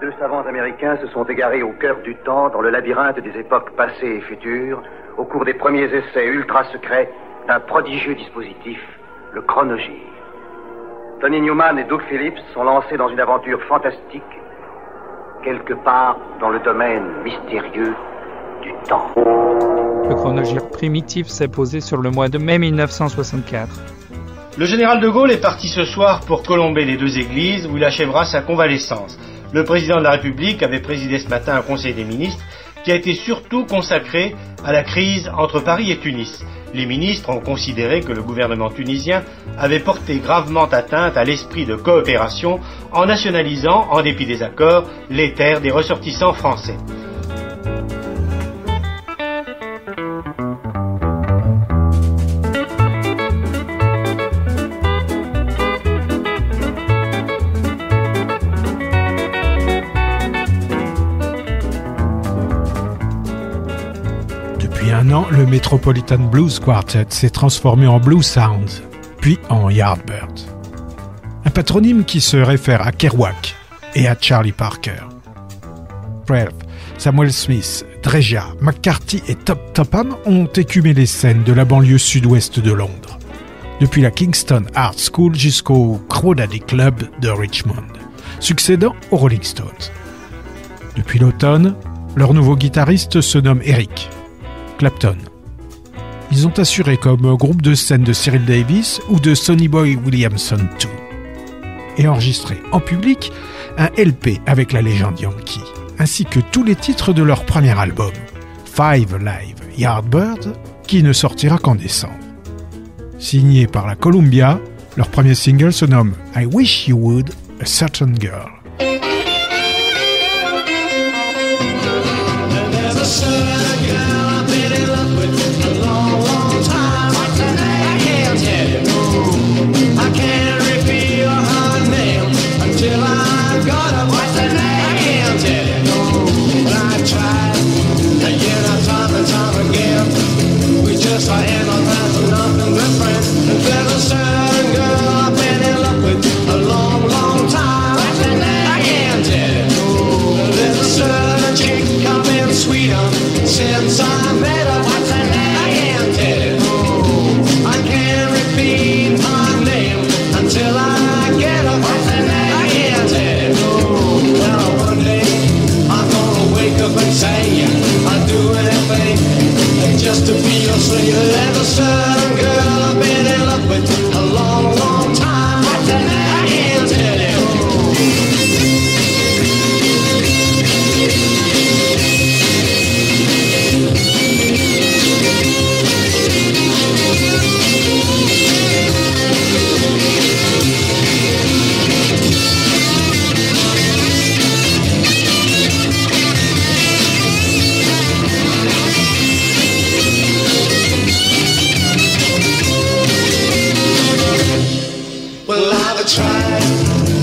Deux savants américains se sont égarés au cœur du temps, dans le labyrinthe des époques passées et futures, au cours des premiers essais ultra secrets d'un prodigieux dispositif, le chronogir. Tony Newman et Doug Phillips sont lancés dans une aventure fantastique, quelque part dans le domaine mystérieux du temps. Le chronogir primitif s'est posé sur le mois de mai 1964. Le général de Gaulle est parti ce soir pour colomber les deux églises où il achèvera sa convalescence. Le président de la République avait présidé ce matin un conseil des ministres qui a été surtout consacré à la crise entre Paris et Tunis. Les ministres ont considéré que le gouvernement tunisien avait porté gravement atteinte à l'esprit de coopération en nationalisant, en dépit des accords, les terres des ressortissants français. Le Metropolitan Blues Quartet s'est transformé en Blue Sounds, puis en Yardbirds. Un patronyme qui se réfère à Kerouac et à Charlie Parker. Samuel Smith, Dreja, McCarthy et Top Topham ont écumé les scènes de la banlieue sud-ouest de Londres, depuis la Kingston Art School jusqu'au Crawdaddy Club de Richmond, succédant aux Rolling Stones. Depuis l'automne, leur nouveau guitariste se nomme Eric, Clapton. Ils ont assuré comme groupe de scène de Cyril Davis ou de Sonny Boy Williamson 2. Et enregistré en public un LP avec la légende Yankee, ainsi que tous les titres de leur premier album, Five Live Yardbird, qui ne sortira qu'en décembre. Signé par la Columbia, leur premier single se nomme I Wish You Would, A Certain Girl. Well, I've tried,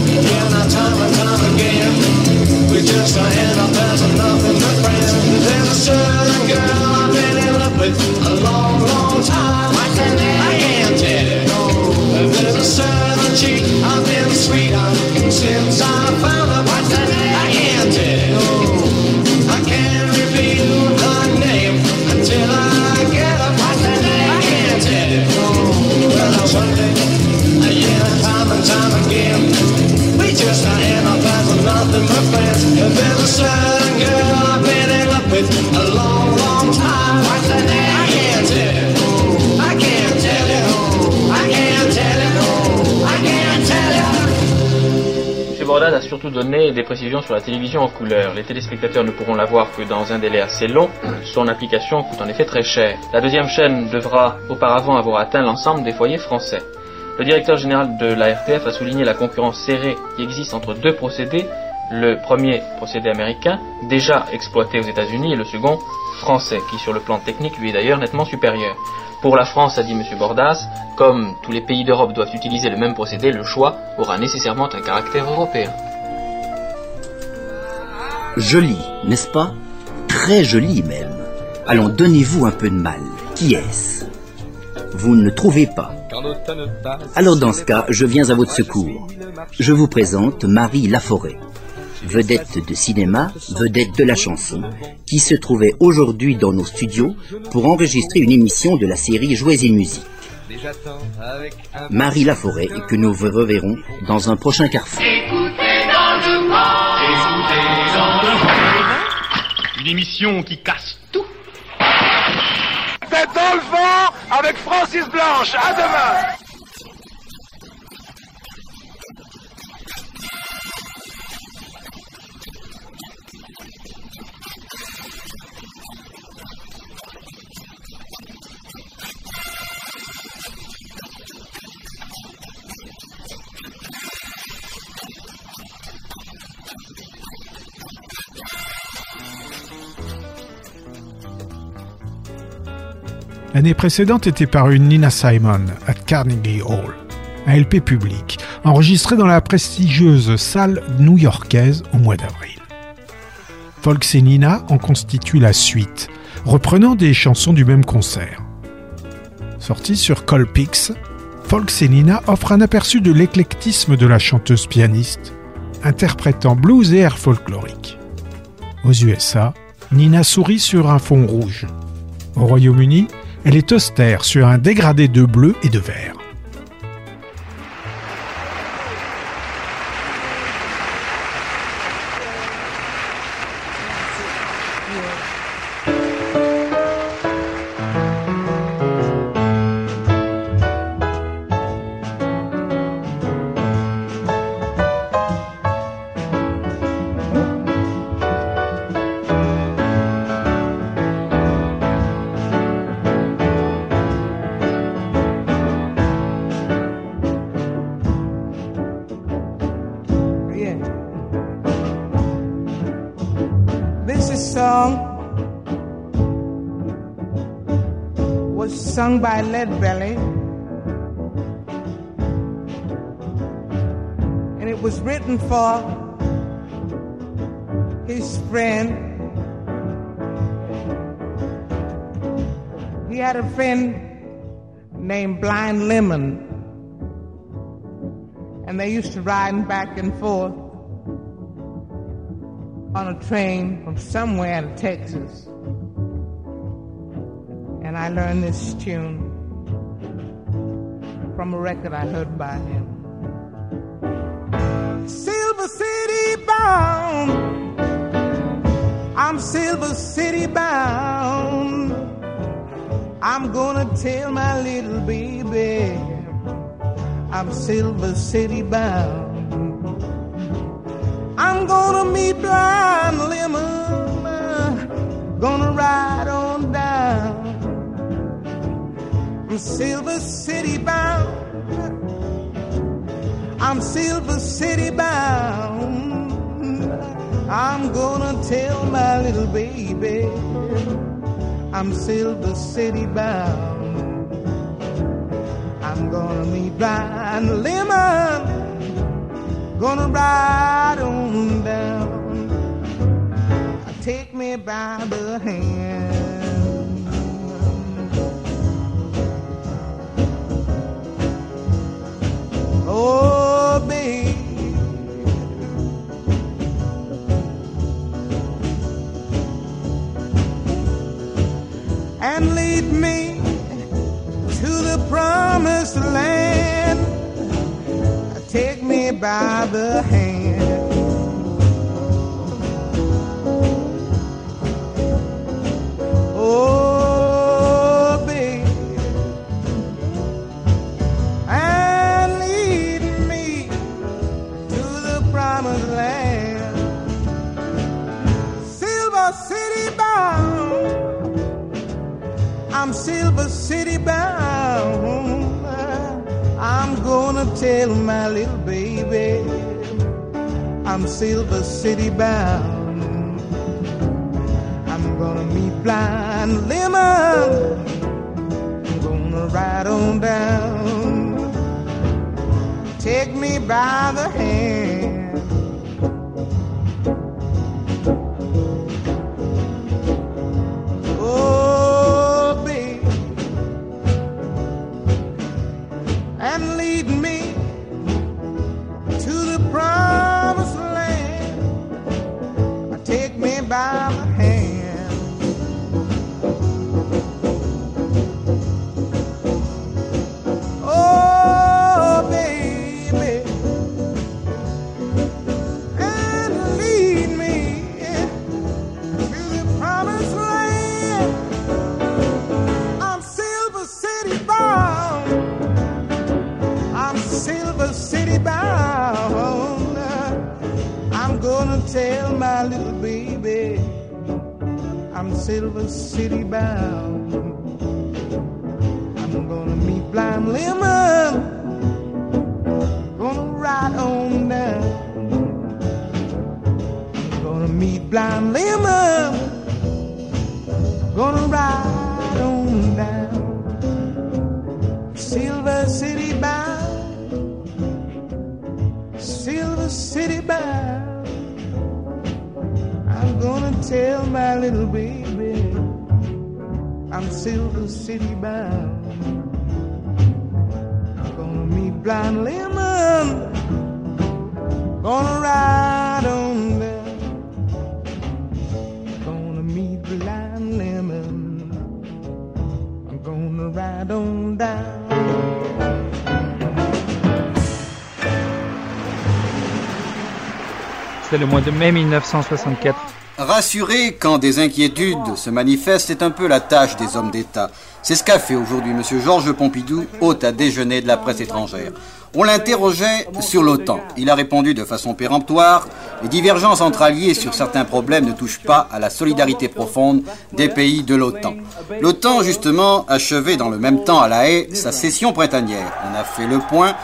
again, time and time again. We just are in our past and nothing but friends. There's a certain girl I've been in love with a long, long time. I can't, I tell it. No. There's a certain cheat I've been sweet on since I found. Des précisions sur la télévision en couleur. Les téléspectateurs ne pourront la voir que dans un délai assez long. Son application coûte en effet très cher. La deuxième chaîne devra auparavant avoir atteint l'ensemble des foyers français. Le directeur général de la RTF a souligné la concurrence serrée qui existe entre deux procédés. Le premier procédé américain, déjà exploité aux États-Unis, et le second français, qui sur le plan technique lui est d'ailleurs nettement supérieur. Pour la France, a dit M. Bordas, comme tous les pays d'Europe doivent utiliser le même procédé, le choix aura nécessairement un caractère européen. Joli, n'est-ce pas? Très joli même. Allons, donnez-vous un peu de mal. Qui est-ce? Vous ne le trouvez pas. Alors dans ce cas, je viens à votre secours. Je vous présente Marie Laforêt. vedette de cinéma, vedette de la chanson, qui se trouvait aujourd'hui dans nos studios pour enregistrer une émission de la série Jouez et musique. Marie Laforêt, que nous reverrons dans un prochain carrefour. Une émission qui casse tout. Tête dans le vent avec Francis Blanche. À demain. L'année précédente était parue Nina Simon à Carnegie Hall, un LP public, enregistré dans la prestigieuse salle new-yorkaise au mois d'avril. Folks et Nina en constituent la suite, reprenant des chansons du même concert. Sorti sur Colpix, Folks et Nina offre un aperçu de l'éclectisme de la chanteuse pianiste, interprétant blues et air folklorique. Aux USA, Nina sourit sur un fond rouge. Au Royaume-Uni, elle est austère sur un dégradé de bleu et de vert. By Lead Belly. And it was written for his friend. He had a friend named Blind Lemon. And they used to ride back and forth on a train from somewhere to Texas and I learned this tune from a record I heard by him. Silver City bound, I'm Silver City bound. I'm gonna tell my little baby I'm Silver City bound. I'm gonna meet Blind Lemon, gonna ride on down. I'm Silver City bound. I'm Silver City bound. I'm gonna tell my little baby I'm Silver City bound. I'm gonna meet Brian Lemon. Gonna ride on down. Take me by the hand. By Silver City bound. Le mois de mai 1964. Rassurer quand des inquiétudes se manifestent est un peu la tâche des hommes d'État. C'est ce qu'a fait aujourd'hui M. Georges Pompidou, hôte à déjeuner de la presse étrangère. On l'interrogeait sur l'OTAN. Il a répondu de façon péremptoire Les divergences entre alliés sur certains problèmes ne touchent pas à la solidarité profonde des pays de l'OTAN. L'OTAN, justement, achevait dans le même temps à La Haye sa session printanière. On a fait le point.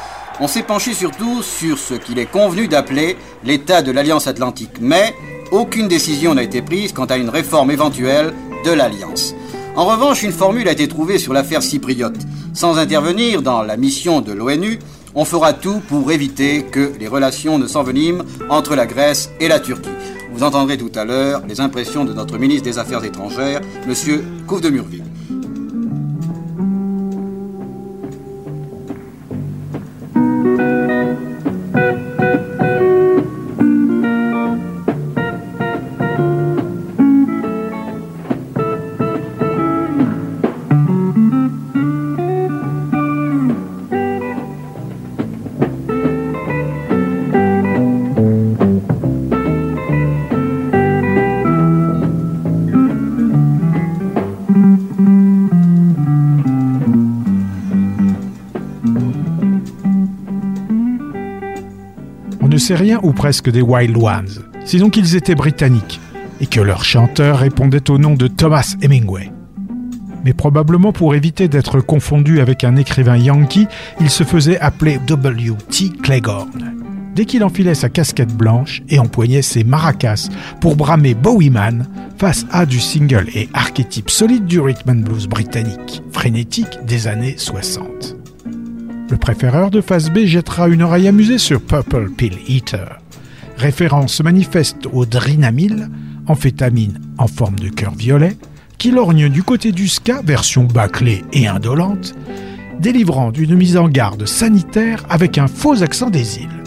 On s'est penché surtout sur ce qu'il est convenu d'appeler l'état de l'Alliance Atlantique. Mais aucune décision n'a été prise quant à une réforme éventuelle de l'Alliance. En revanche, une formule a été trouvée sur l'affaire chypriote. Sans intervenir dans la mission de l'ONU, on fera tout pour éviter que les relations ne s'enveniment entre la Grèce et la Turquie. Vous entendrez tout à l'heure les impressions de notre ministre des Affaires étrangères, M. Couve de Murville. Rien ou presque des Wild Ones, sinon qu'ils étaient britanniques et que leur chanteur répondait au nom de Thomas Hemingway. Mais probablement pour éviter d'être confondu avec un écrivain yankee, il se faisait appeler W.T. Cleghorn. Dès qu'il enfilait sa casquette blanche et empoignait ses maracas pour bramer Bowie Man, face à du single et archétype solide du rhythm and blues britannique, frénétique des années 60. Le préféreur de face B jettera une oreille amusée sur Purple Pill Eater, référence manifeste au Drinamil, amphétamine en forme de cœur violet, qui lorgne du côté du ska, version bâclée et indolente, délivrant d'une mise en garde sanitaire avec un faux accent des îles.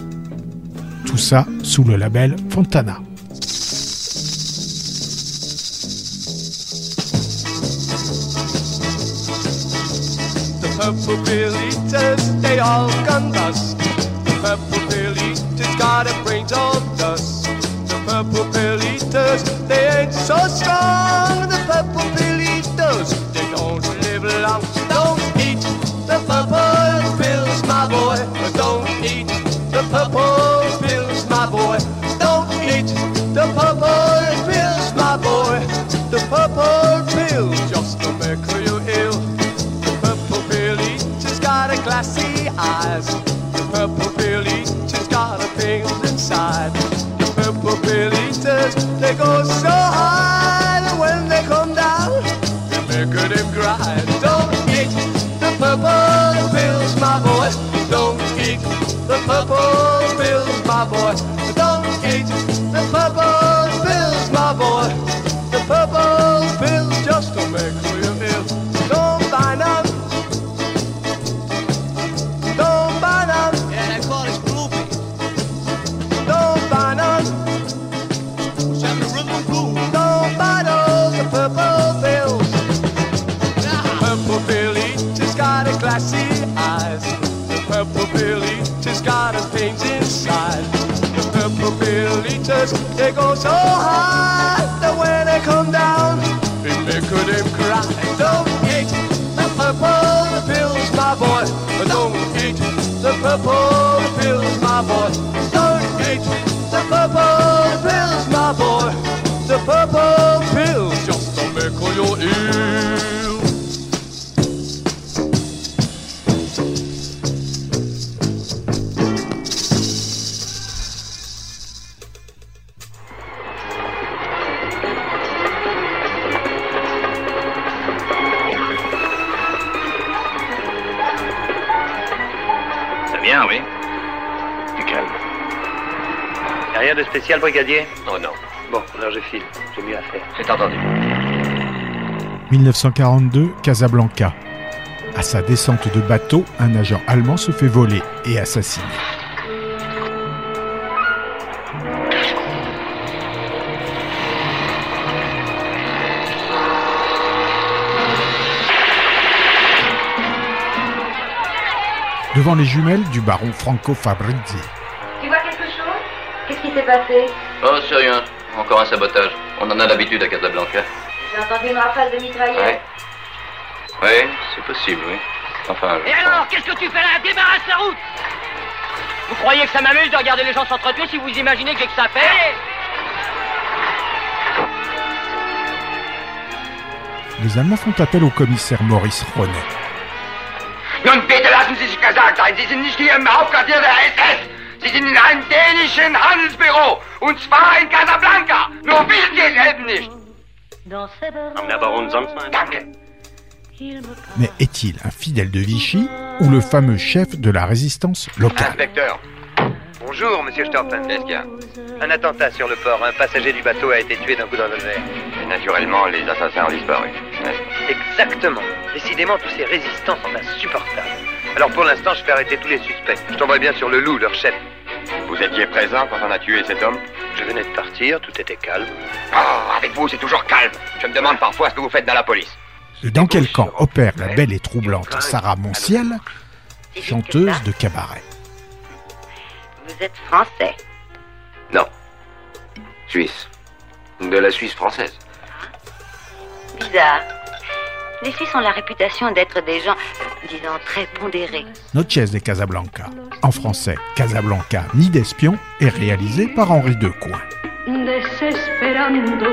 Tout ça sous le label Fontana. Purple pill eaters, they all gone bust. The purple pill eaters got a brains of dust. The purple pill eaters, they ain't so strong. The purple pill eaters, they don't live long. Don't eat the purple pills, my boy. Don't eat the purple goes so purple pills, my boy. Don't eat the purple spécial, brigadier Oh non. Bon, alors je file. J'ai mieux à faire. C'est entendu. 1942, Casablanca. À sa descente de bateau, un agent allemand se fait voler et assassiner. Devant les jumelles du baron Franco Fabrizi. Passé Oh, c'est rien. Encore un sabotage. On en a l'habitude à Casablanca. J'ai entendu une rafale de mitraillettes. Ouais. Oui, c'est possible, oui. Enfin, je- Et alors, qu'est-ce que tu fais là? Débarrasse la route Vous croyez que ça m'amuse de regarder les gens s'entretuer si vous imaginez que j'ai que ça à faire? Les Allemands font appel au commissaire Maurice Ronet. Nun bitte lassen Sie sich gesagt sein, Sie sind nicht hier im Hauptquartier der SS. Sie sind in einem dänischen Handelsbüro. Und zwar in Casablanca. Nur es eben nicht. Baron sonst mal? Danke. Mais est-il un fidèle de Vichy ou le fameux chef de la résistance locale? Inspecteur. Bonjour, monsieur Stoffen. Qu'est-ce qu'il y a? Un attentat sur le port. Un passager du bateau a été tué d'un coup de revolver. Et naturellement, les assassins ont disparu. Exactement. Décidément, tous ces résistants sont insupportables. Alors pour l'instant, je fais arrêter tous les suspects. Je t'envoie bien sur le loup, leur chef. Vous étiez présent quand on a tué cet homme Je venais de partir, tout était calme. Oh, avec vous, c'est toujours calme. Je me demande parfois ce que vous faites dans la police. Dans quel camp opère la belle et troublante Sarah Monciel, chanteuse de cabaret Vous êtes français. Non. Suisse. De la Suisse française. Bizarre. Les Suisses ont la réputation d'être des gens, disons, très pondérés. Noches de Casablanca, en français Casablanca, nid d'espion, est réalisé par Henri Decoing. desesperando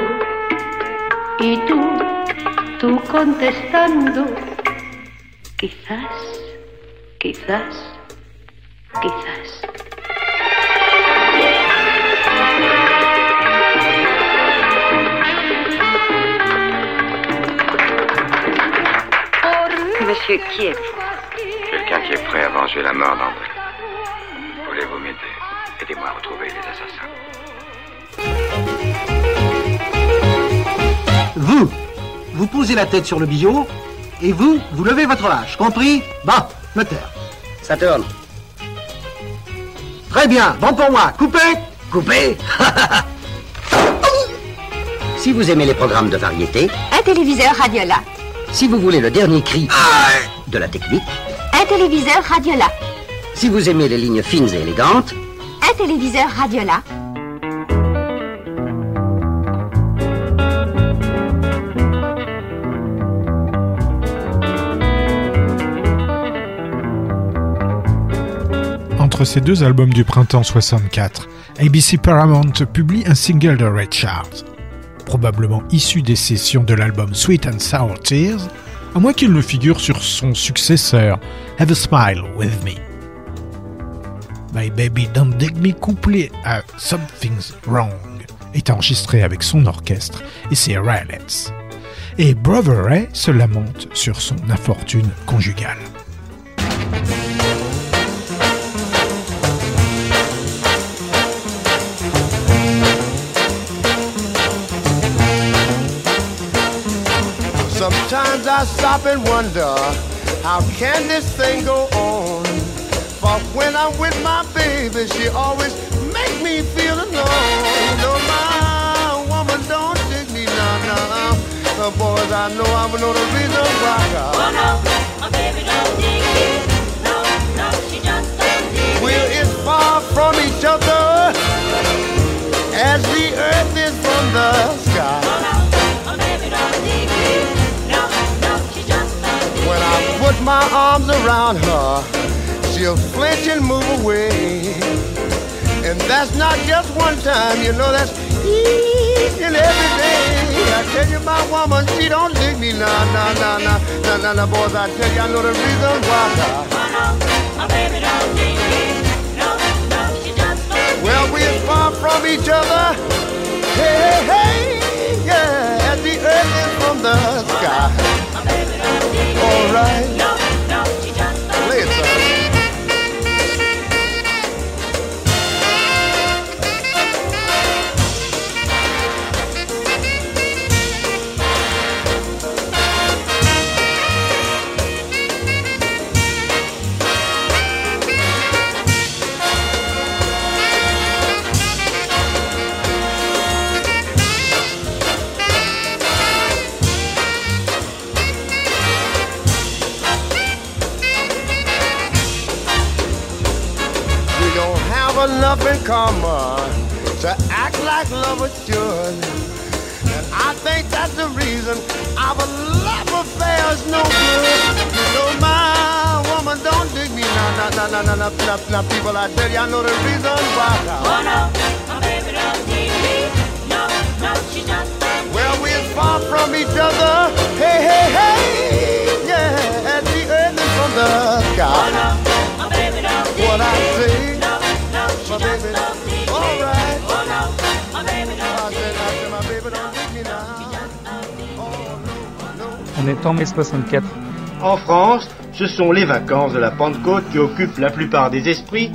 y tú, tú contestando. Quizás, quizás, quizás. Monsieur, qui êtes-vous Quelqu'un qui est prêt à venger la mort d'André. Voulez-vous m'aider? Aidez-moi à retrouver les assassins. Vous, vous posez la tête sur le billot et vous, vous levez votre hache. Compris? Bon, me taire. Ça tourne. Très bien, bon pour moi. Coupez Coupez Si vous aimez les programmes de variété, Un téléviseur Radiola. Si vous voulez le dernier cri de la technique, Un téléviseur Radiola. si vous aimez les lignes fines et élégantes, Un téléviseur Radiola. Entre ces deux albums du printemps 64, ABC Paramount publie un single de Ray Charles, probablement issu des sessions de l'album Sweet and Sour Tears, à moins qu'il ne figure sur son successeur Have a Smile With Me. My Baby Don't Dig Me, couplé à Something's Wrong, est enregistré avec son orchestre et ses Rylets. Et Brother Ray se lamente sur son infortune conjugale. I stop and wonder how can this thing go on? For when I'm with my baby, she always make me feel alone. No, my woman don't dig me now, now. The boys, I know I'm know the reason why. God. Oh no, my baby don't dig you. No, no, she just don't dig We're as far from each other as as the earth is from the sky. Oh, When I put my arms around her, she'll flinch and move away. And that's not just one time, you know, that's each and every day. I tell you, my woman, she don't dig me, nah, nah, nah, nah, nah, nah, nah, boys, I tell you, I know the reason why. Well, now, now, now, now, now, now, now, people, I tell you, I know the reason why. Oh no, my baby don't need me. No, no, she just don't Well, we're far from each other. Hey, hey, hey. Yeah, as the earth is from the sky. my baby don't need What I me. say. No, no, she My just baby, don't need me. all right. Oh no, my baby don't I said, I said, my baby don't dig me now. On est en mai 64. En France, ce sont les vacances de la Pentecôte qui occupent la plupart des esprits.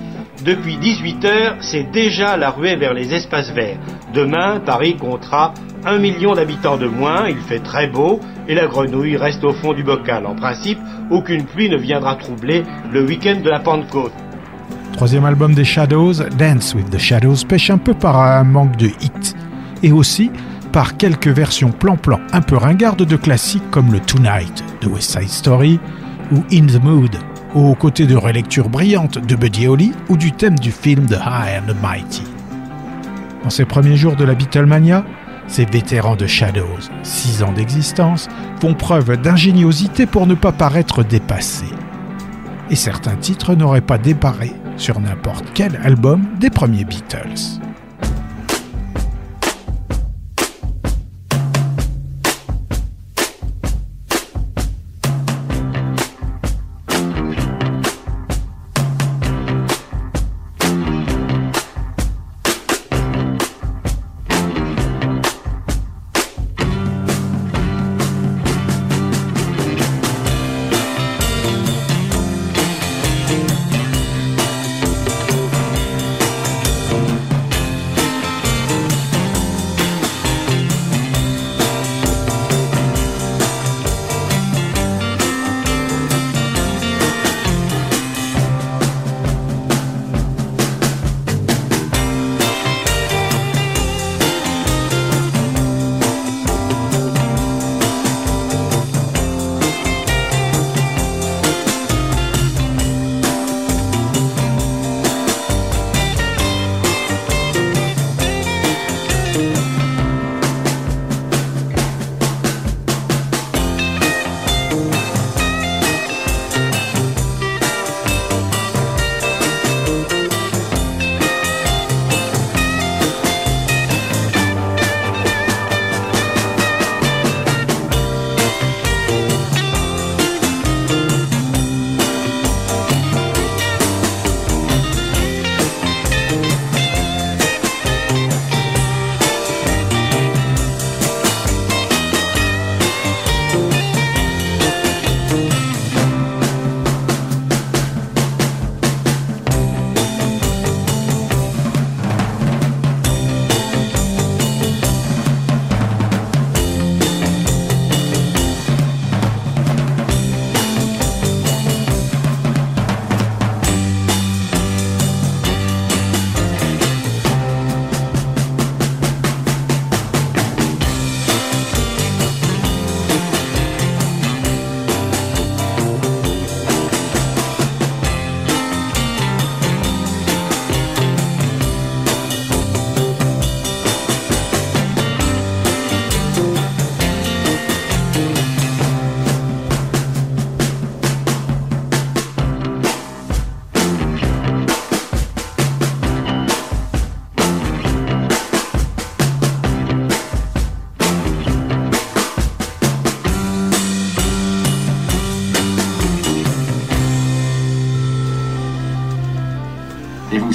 Depuis 18 heures, c'est déjà la ruée vers les espaces verts. Demain, Paris comptera un million d'habitants de moins, il fait très beau, et la grenouille reste au fond du bocal. En principe, aucune pluie ne viendra troubler le week-end de la Pentecôte. Troisième album des Shadows, Dance with the Shadows, pêche un peu par un manque de hits et aussi par quelques versions plan-plan un peu ringardes de classiques comme le Tonight de West Side Story ou In the Mood, aux côtés de relectures brillantes de Buddy Holly ou du thème du film The High and the Mighty. En ces premiers jours de la Beatlemania, ces vétérans de Shadows, six ans d'existence, font preuve d'ingéniosité pour ne pas paraître dépassés. Et certains titres n'auraient pas déparé sur n'importe quel album des premiers Beatles.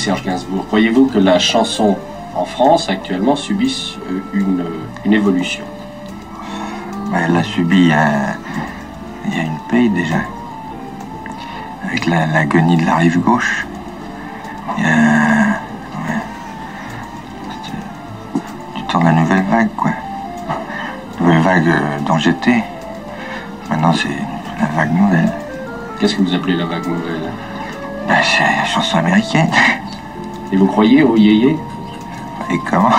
Serge Gainsbourg, croyez-vous que la chanson en France actuellement subisse euh, une, une évolution? Ben, Elle a subi un- il y a une paye déjà. Avec la- l'agonie de la rive gauche. Il y a ouais. Du temps de la nouvelle vague, quoi. Nouvelle vague euh, dont j'étais. Maintenant, c'est la vague nouvelle. Qu'est-ce que vous appelez la vague nouvelle? Ben, c'est la chanson américaine. Et vous croyez au yéyé? Et comment?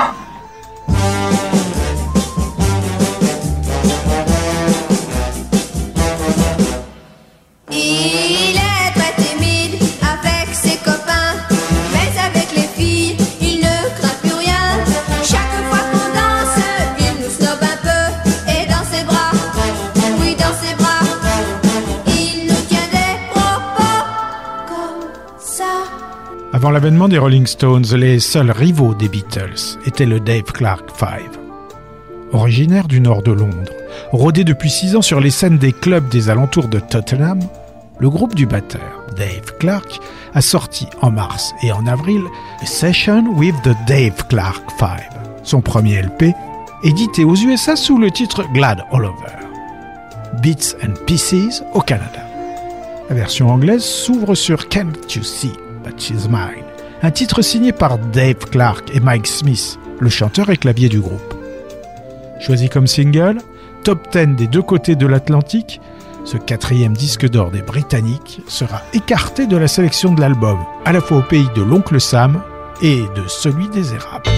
Des Rolling Stones, les seuls rivaux des Beatles étaient le Dave Clark Five. Originaire du nord de Londres, rodé depuis six ans sur les scènes des clubs des alentours de Tottenham, le groupe du batteur, Dave Clark, a sorti en mars et en avril A Session with the Dave Clark Five, son premier LP, édité aux USA sous le titre Glad All Over. Bits and Pieces au Canada. La version anglaise s'ouvre sur Can't You See But She's Mine, un titre signé par Dave Clark et Mike Smith, le chanteur et clavier du groupe. Choisi comme single, top 10 des deux côtés de l'Atlantique, ce quatrième disque d'or des Britanniques sera écarté de la sélection de l'album, à la fois au pays de l'oncle Sam et de celui des érables.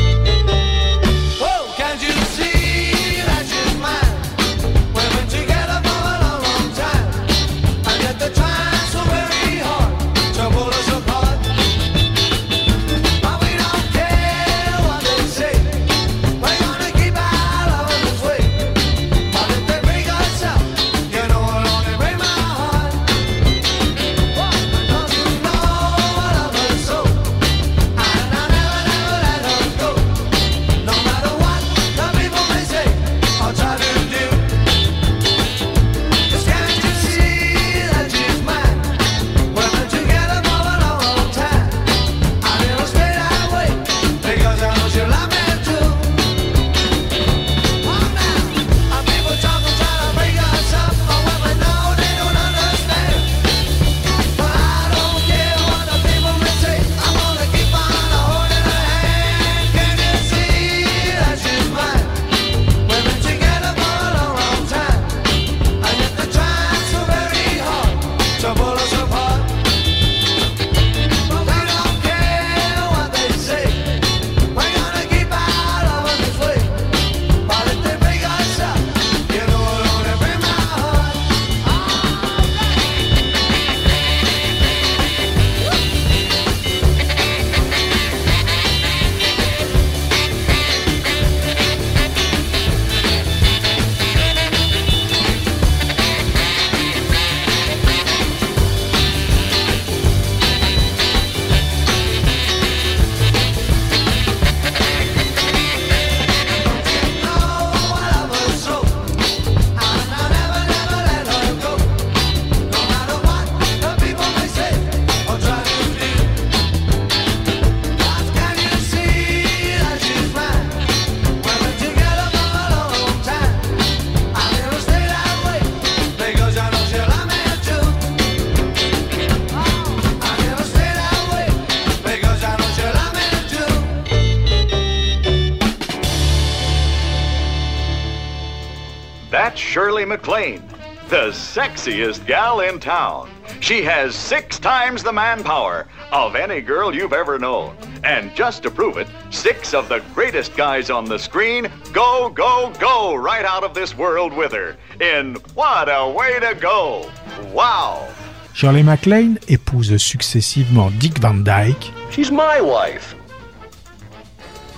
Sexiest gal in town. She has six times the manpower of any girl you've ever known. And just to prove it, six of the greatest guys on the screen go, go, go right out of this world with her. In What a Way to Go! Wow! Shirley MacLaine épouse successivement Dick Van Dyke, She's my wife.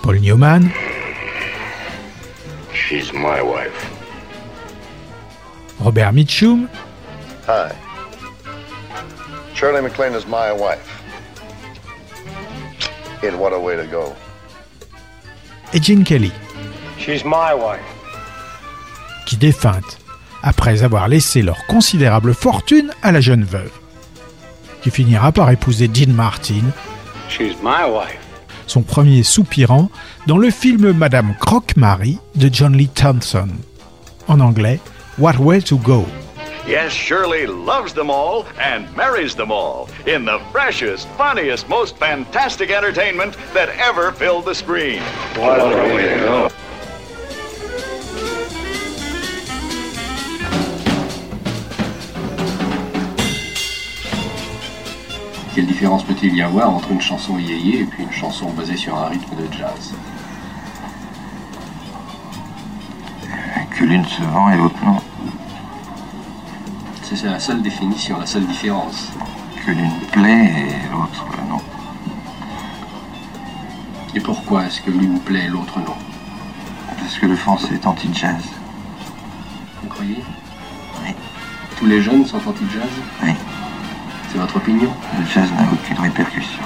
Paul Newman, She's my wife. Robert Mitchum, Hi. Shirley MacLaine is my wife. In What a Way to Go. et Gene Kelly, She's my wife. qui défunte après avoir laissé leur considérable fortune à la jeune veuve, qui finira par épouser Dean Martin She's my wife. son premier soupirant dans le film Madame Croque-Marie de John Lee Thompson. En anglais, What Way to Go. Yes, Shirley loves them all and marries them all in the freshest, funniest, most fantastic entertainment that ever filled the screen. What a way to go. Quelle différence peut-il y avoir entre une chanson yéyé et puis une chanson basée sur un rythme de jazz l'une se vend et l'autre non. C'est la seule définition, la seule différence. Que l'une plaît et l'autre non. Et pourquoi est-ce que l'une plaît et l'autre non? Parce que le français est anti-jazz. Vous croyez? Oui. Tous les jeunes sont anti-jazz? Oui. C'est votre opinion? Le jazz n'a aucune répercussion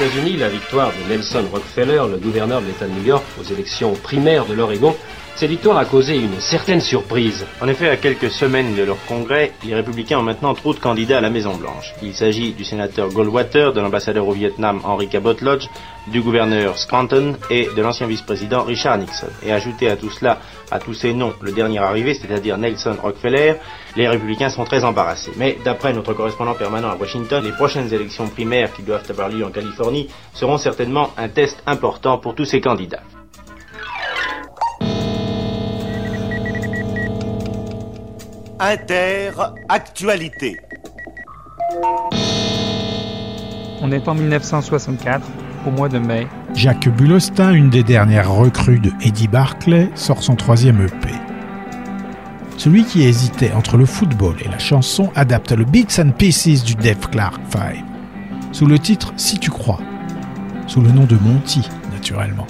États-Unis, la victoire de Nelson Rockefeller, le gouverneur de l'État de New York, aux élections primaires de l'Oregon, cette victoire a causé une certaine surprise. En effet, à quelques semaines de leur congrès, les républicains ont maintenant trop de candidats à la Maison-Blanche. Il s'agit du sénateur Goldwater, de l'ambassadeur au Vietnam Henry Cabot Lodge, du gouverneur Scranton et de l'ancien vice-président Richard Nixon. Et ajouter à tout cela, à tous ces noms, le dernier arrivé, c'est-à-dire Nelson Rockefeller, les républicains sont très embarrassés. Mais d'après notre correspondant permanent à Washington, les prochaines élections primaires qui doivent avoir lieu en Californie seront certainement un test important pour tous ces candidats. Inter-actualité. On est en 1964, au mois de mai. Jacques Bulostin, une des dernières recrues de Eddie Barclay, sort son troisième EP. Celui qui hésitait entre le football et la chanson adapte le Bits and Pieces du Def Clark 5, sous le titre Si tu crois, sous le nom de Monty, naturellement.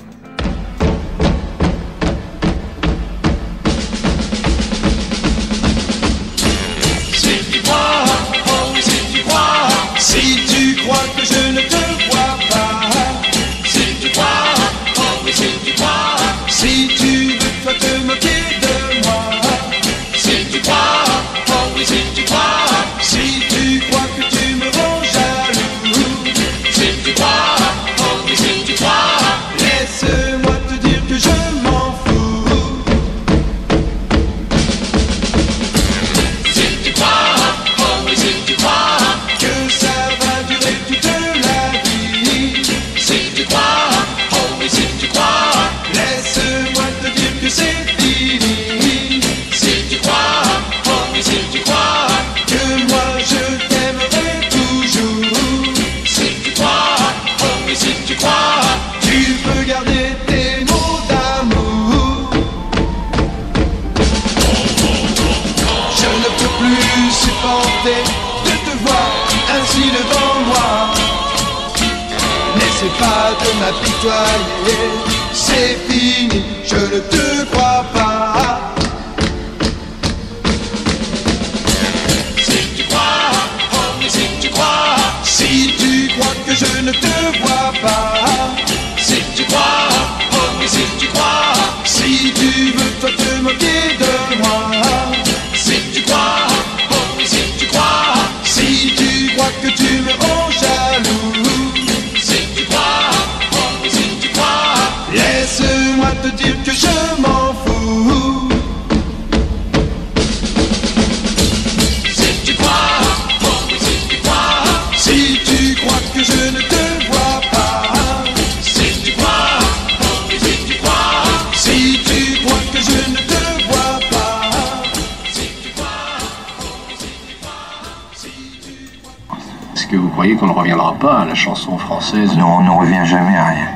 Chanson française Non, on ne revient jamais à rien.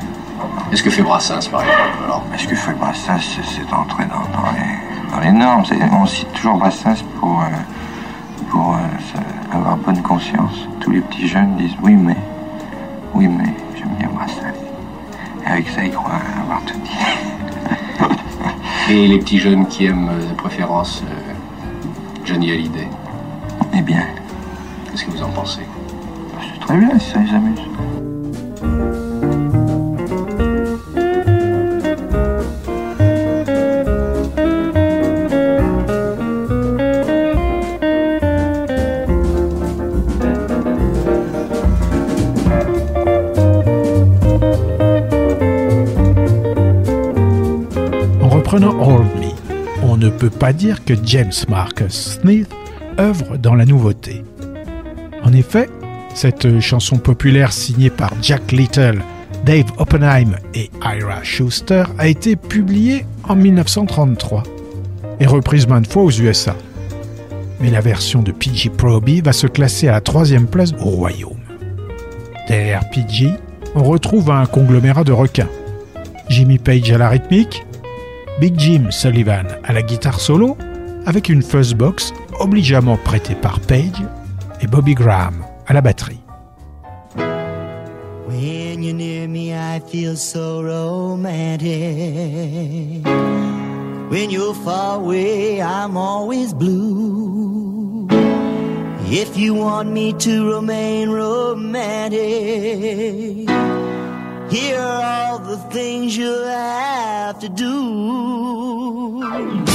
Est-ce que fait Brassens, par exemple alors Est-ce que fait Brassens, c'est entré dans, dans les, dans les normes? On cite toujours Brassens pour, euh, pour euh, avoir bonne conscience. Tous les petits jeunes disent oui, mais, oui, mais, j'aime bien Brassens. Et avec ça, ils croient avoir tout dit. Et les petits jeunes qui aiment euh, de préférence euh, Johnny Hallyday? Eh bien, Qu'est-ce que vous en pensez? En reprenant Hold Me, on ne peut pas dire que James Marcus Smith œuvre dans la nouveauté. En effet, cette chanson populaire signée par Jack Little, Dave Oppenheim et Ira Schuster a été publiée en 1933 et reprise maintes fois aux USA. Mais la version de PG Proby va se classer à la troisième place au Royaume. Derrière PG, on retrouve un conglomérat de requins. Jimmy Page à la rythmique, Big Jim Sullivan à la guitare solo, avec une fuzzbox obligeamment prêtée par Page, et Bobby Graham à la batterie. When you're near me, I feel so romantic. When you're far away, I'm always blue. If you want me to remain romantic, here are all the things you'll have to do.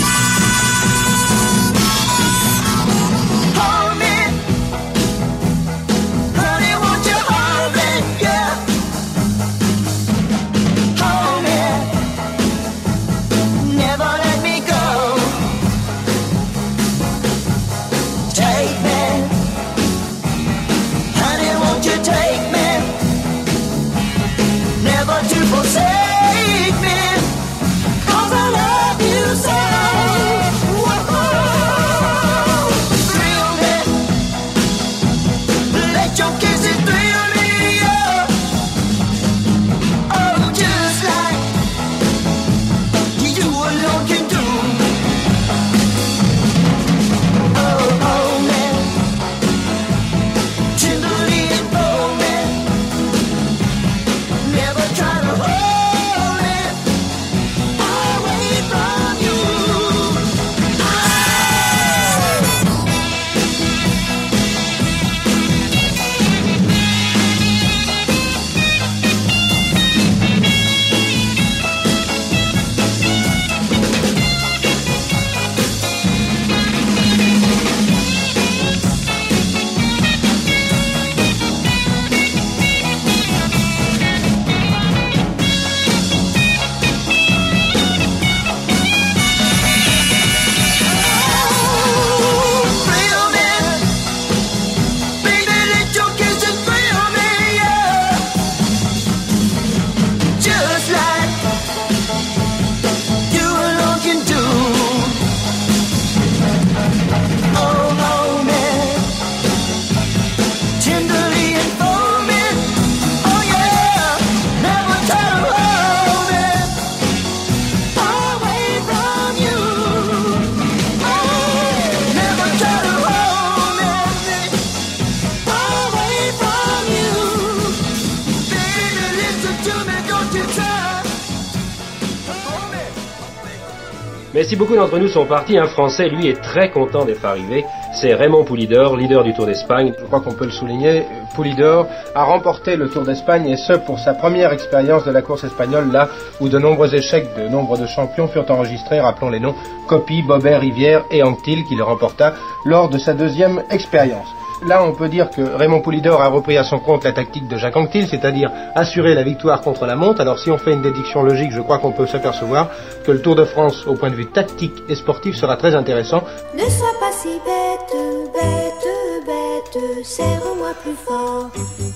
Si beaucoup d'entre nous sont partis, un Français, lui, est très content d'être arrivé. C'est Raymond Poulidor, leader du Tour d'Espagne. Je crois qu'on peut le souligner, Poulidor a remporté le Tour d'Espagne et ce pour sa première expérience de la course espagnole, là où de nombreux échecs de nombre de champions furent enregistrés, rappelons les noms, Copy, Bobert, Rivière et Anctil qui le remporta lors de sa deuxième expérience. Là, on peut dire que Raymond Poulidor a repris à son compte la tactique de Jacques Anquetil, c'est-à-dire assurer la victoire contre la montre. Alors, si on fait une déduction logique, je crois qu'on peut s'apercevoir que le Tour de France, au point de vue tactique et sportif, sera très intéressant. Ne sois pas si bête, bête, bête, serre-moi plus fort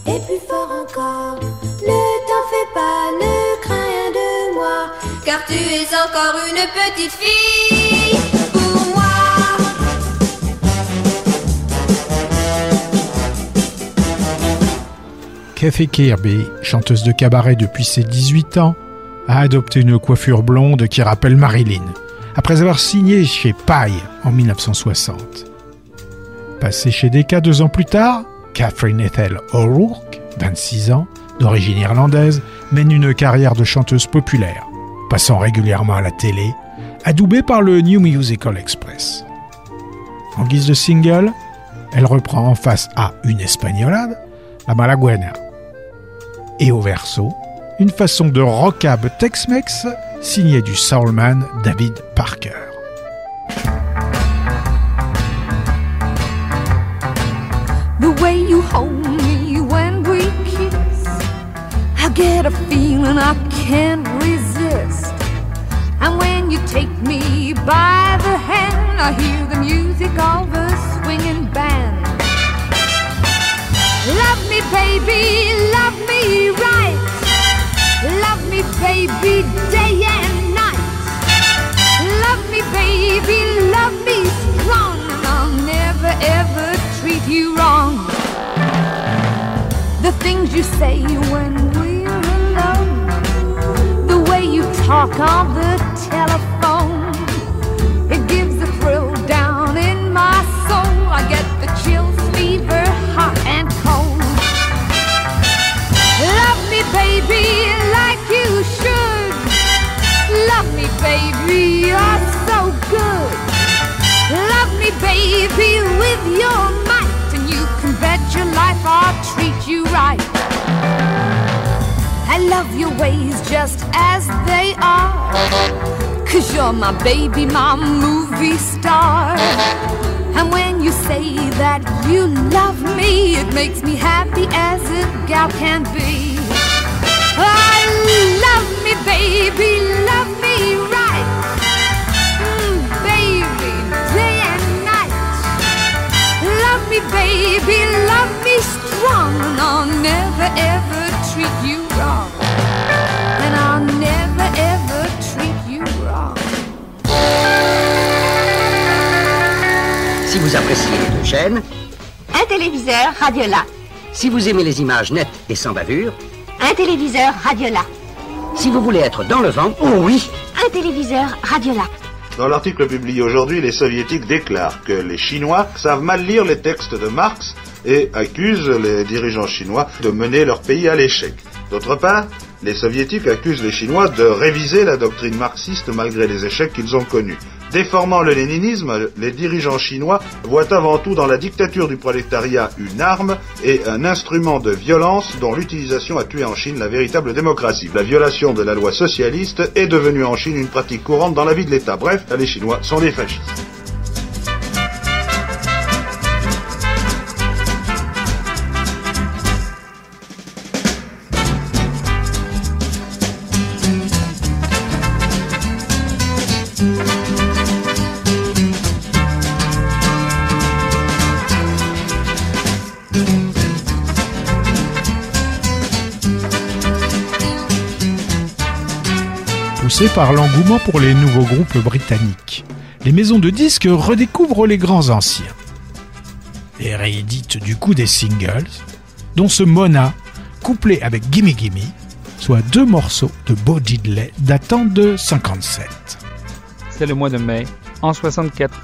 et plus fort encore. Ne t'en fais pas, ne crains de moi, car tu es encore une petite fille Kathy Kirby, chanteuse de cabaret depuis ses 18 ans, a adopté une coiffure blonde qui rappelle Marilyn, après avoir signé chez Pye en 1960. Passée chez Decca deux ans plus tard, Catherine Ethel O'Rourke, 26 ans, d'origine irlandaise, mène une carrière de chanteuse populaire, passant régulièrement à la télé, adoubée par le New Musical Express. En guise de single, elle reprend en face à Une Espagnolade la Malaguena. Et au verso, une façon de rockab Tex-Mex signée du soulman David Parker. The way you hold me when we kiss, I get a feeling I can't resist. And when you take me by the hand, I hear the music of a swinging band. Me, baby, love me right. Love me, baby, day and night. Love me, baby, love me strong, and I'll never ever treat you wrong. The things you say when we're alone, the way you talk on the baby, with your might, and you can bet your life I'll treat you right. I love your ways just as they are. Cause you're my baby, my movie star. And when you say that you love me, it makes me happy as a gal can be. I love me, baby, love baby, love me strong. And I'll never ever treat you wrong. And I'll never ever treat you wrong. Si vous appréciez les deux chaînes, Un téléviseur Radiola. si vous aimez les images nettes et sans bavure, Un téléviseur Radiola. si vous voulez être dans le vent, oh oui, Un téléviseur Radiola. Dans l'article publié aujourd'hui, les soviétiques déclarent que les Chinois savent mal lire les textes de Marx et accusent les dirigeants chinois de mener leur pays à l'échec. D'autre part, les soviétiques accusent les Chinois de réviser la doctrine marxiste malgré les échecs qu'ils ont connus. Déformant le léninisme, les dirigeants chinois voient avant tout dans la dictature du prolétariat une arme et un instrument de violence dont l'utilisation a tué en Chine la véritable démocratie. La violation de la loi socialiste est devenue en Chine une pratique courante dans la vie de l'État. Bref, les Chinois sont des fascistes. Par l'engouement pour les nouveaux groupes britanniques, les maisons de disques redécouvrent les grands anciens et rééditent du coup des singles, dont ce Mona, couplé avec Gimme Gimme, soit deux morceaux de Bo Diddley datant de 57. C'est le mois de mai, en 64.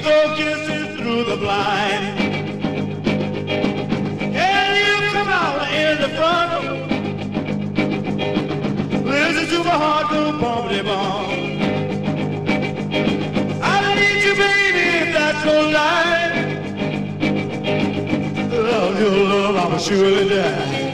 We throw kisses through the blind. Can you come out in the front? Listen to my heart go bumpity bump. I need you, baby, that's no lie. Without your love, I will surely die.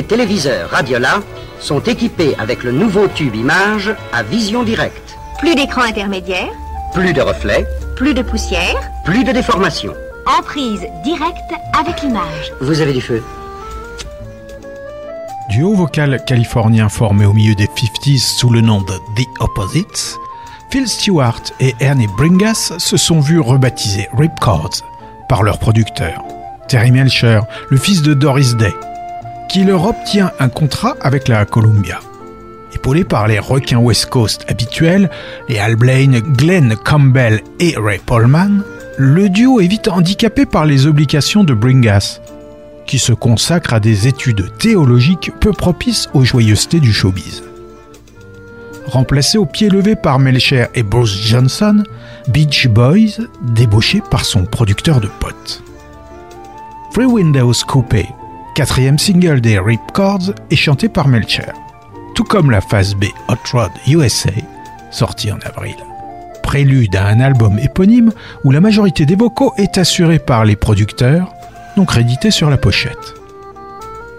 Les téléviseurs Radiola sont équipés avec le nouveau tube image à vision directe. Plus d'écran intermédiaire, Plus de reflets, plus de poussière, plus de déformations. emprise directe avec l'image. Vous avez du feu Duo vocal californien formé au milieu des 50s sous le nom de The Opposites, Phil Stewart et Ernie Bringas se sont vus rebaptisés Ripcords par leur producteur, Terry Melcher, le fils de Doris Day, qui leur obtient un contrat avec la Columbia. Épaulé par les requins West Coast habituels, les Al Blaine, Glenn Campbell et Ray Polman, le duo est vite handicapé par les obligations de Bringas, qui se consacre à des études théologiques peu propices aux joyeusetés du showbiz. Remplacé au pied levé par Melcher et Bruce Johnson, Beach Boys débauché par son producteur de potes. Free Windows Coupé, quatrième single des Ripcords, est chanté par Melcher, tout comme la phase B Hot Rod USA, sortie en avril. Prélude à un album éponyme où la majorité des vocaux est assurée par les producteurs, non crédités sur la pochette.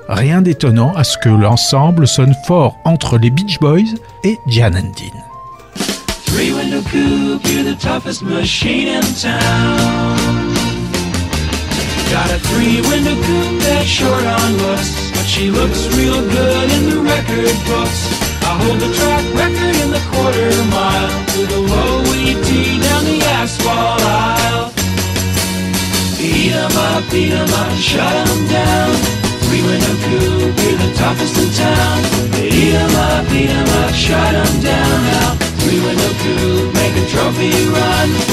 Rien d'étonnant à ce que l'ensemble sonne fort entre les Beach Boys et Jan and Dean. Got a three window coupe that's short on looks, but she looks real good in the record books. I hold the track record in the quarter mile with a low ET down the asphalt aisle. Eat 'em up, beat 'em up, shut 'em down. Three window coupe, you're the toughest in town. Eat 'em up, beat 'em up, shut 'em down now. Three window coupe, make a trophy run.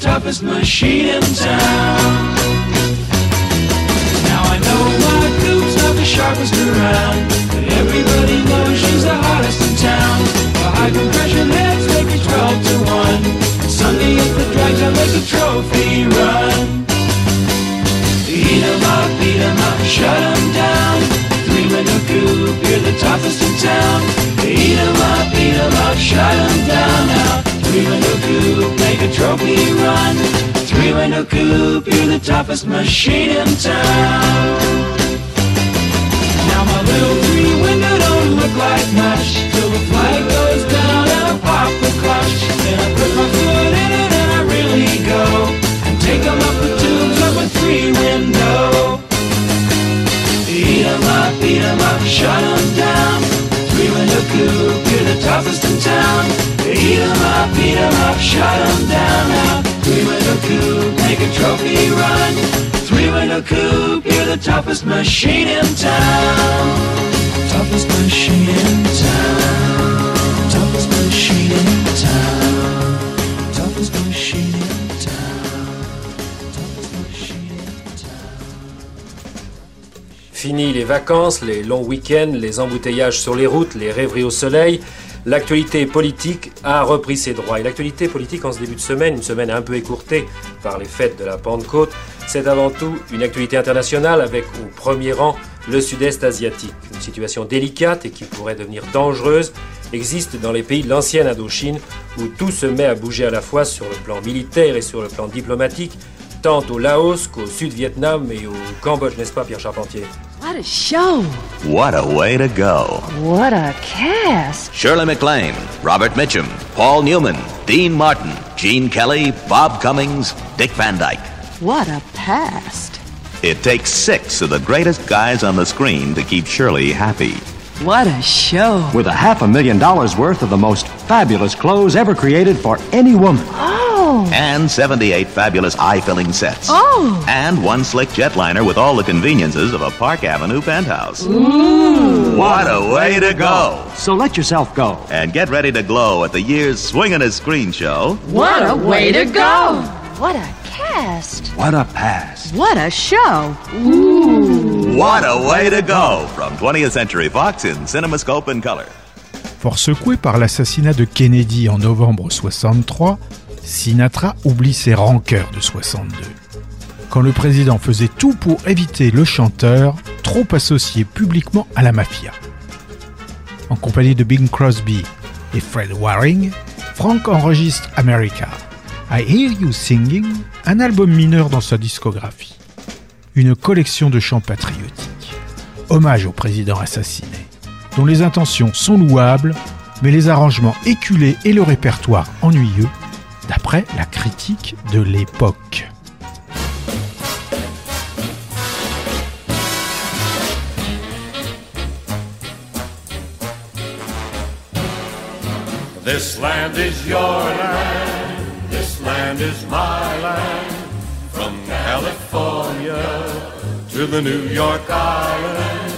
Toughest machine in town. Now I know my coupe's not the sharpest around, but everybody knows she's the hottest in town. The high compression heads make it 12 to 1. And Sunday at the drags, I make a trophy run. Eat 'em up, beat 'em up, shut 'em down. Three window coupe, you're the toughest in town. Eat 'em up, beat 'em up, shut 'em down now. Three window coupe, make a trophy run. Three window coupe, you're the toughest machine in town. Now my little three window don't look like much till the flag goes down and I pop the clutch. Then I put my foot in it and I really go and take 'em up the tubes of a three window. Eat 'em up, beat 'em up, shut 'em down. Coupe, you're the toughest in town. Eat 'em up, beat 'em up, shut 'em down now. Three window coupe, make a trophy run. Three window coupe, you're the toughest machine in town. Toughest machine in town. Toughest machine in town. Fini les vacances, les longs week-ends, les embouteillages sur les routes, les rêveries au soleil. L'actualité politique a repris ses droits. Et l'actualité politique en ce début de semaine, une semaine un peu écourtée par les fêtes de la Pentecôte, c'est avant tout une actualité internationale avec au premier rang le sud-est asiatique. Une situation délicate et qui pourrait devenir dangereuse existe dans les pays de l'ancienne Indochine où tout se met à bouger à la fois sur le plan militaire et sur le plan diplomatique, tant au Laos qu'au Sud-Vietnam et au Cambodge, n'est-ce pas Pierre Charpentier? What a show! What a way to go. What a cast! Shirley MacLaine, Robert Mitchum, Paul Newman, Dean Martin, Gene Kelly, Bob Cummings, Dick Van Dyke. What a past! It takes six of the greatest guys on the screen to keep Shirley happy. What a show! With a half a million dollars worth of the most fabulous clothes ever created for any woman. Oh! And 78 fabulous eye-filling sets. Oh! And one slick jetliner with all the conveniences of a Park Avenue penthouse. Ooh! What a way to go! So let yourself go. And get ready to glow at the year's Swingin' Screen Show. What a way to go! What a cast! What a pass. What a show! Ooh! What a way to go from 20th Century Fox in CinemaScope and Color. Fort secoué par l'assassinat de Kennedy en novembre 63, Sinatra oublie ses rancœurs de 62. quand le président faisait tout pour éviter le chanteur, trop associé publiquement à la mafia. En compagnie de Bing Crosby et Fred Waring, Frank enregistre America, I Hear You Singing, un album mineur dans sa discographie. Une collection de chants patriotiques. Hommage au président assassiné, dont les intentions sont louables, mais les arrangements éculés et le répertoire ennuyeux, d'après la critique de l'époque. This land is your land, this land is my land. From California to the New York Island,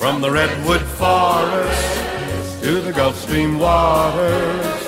from the Redwood Forest to the Gulf Stream waters.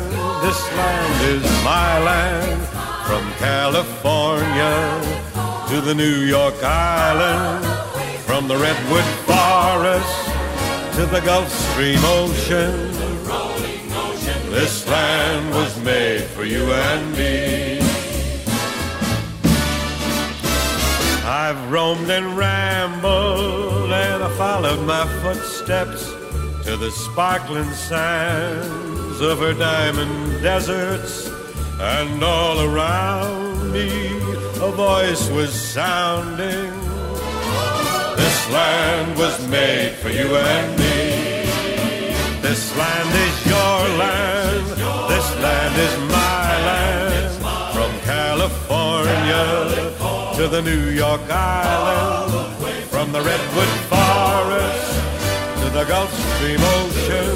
This land is my land. From California to the New York Island. From the Redwood Forest to the Gulf Stream Ocean. This land was made for you and me. I've roamed and rambled and I followed my footsteps to the sparkling sands her diamond deserts. And all around me a voice was sounding. This land was made for you and me. This land is your land. This land is my land. From California to the New York Island. From the Redwood Forest to the Gulf Stream Ocean.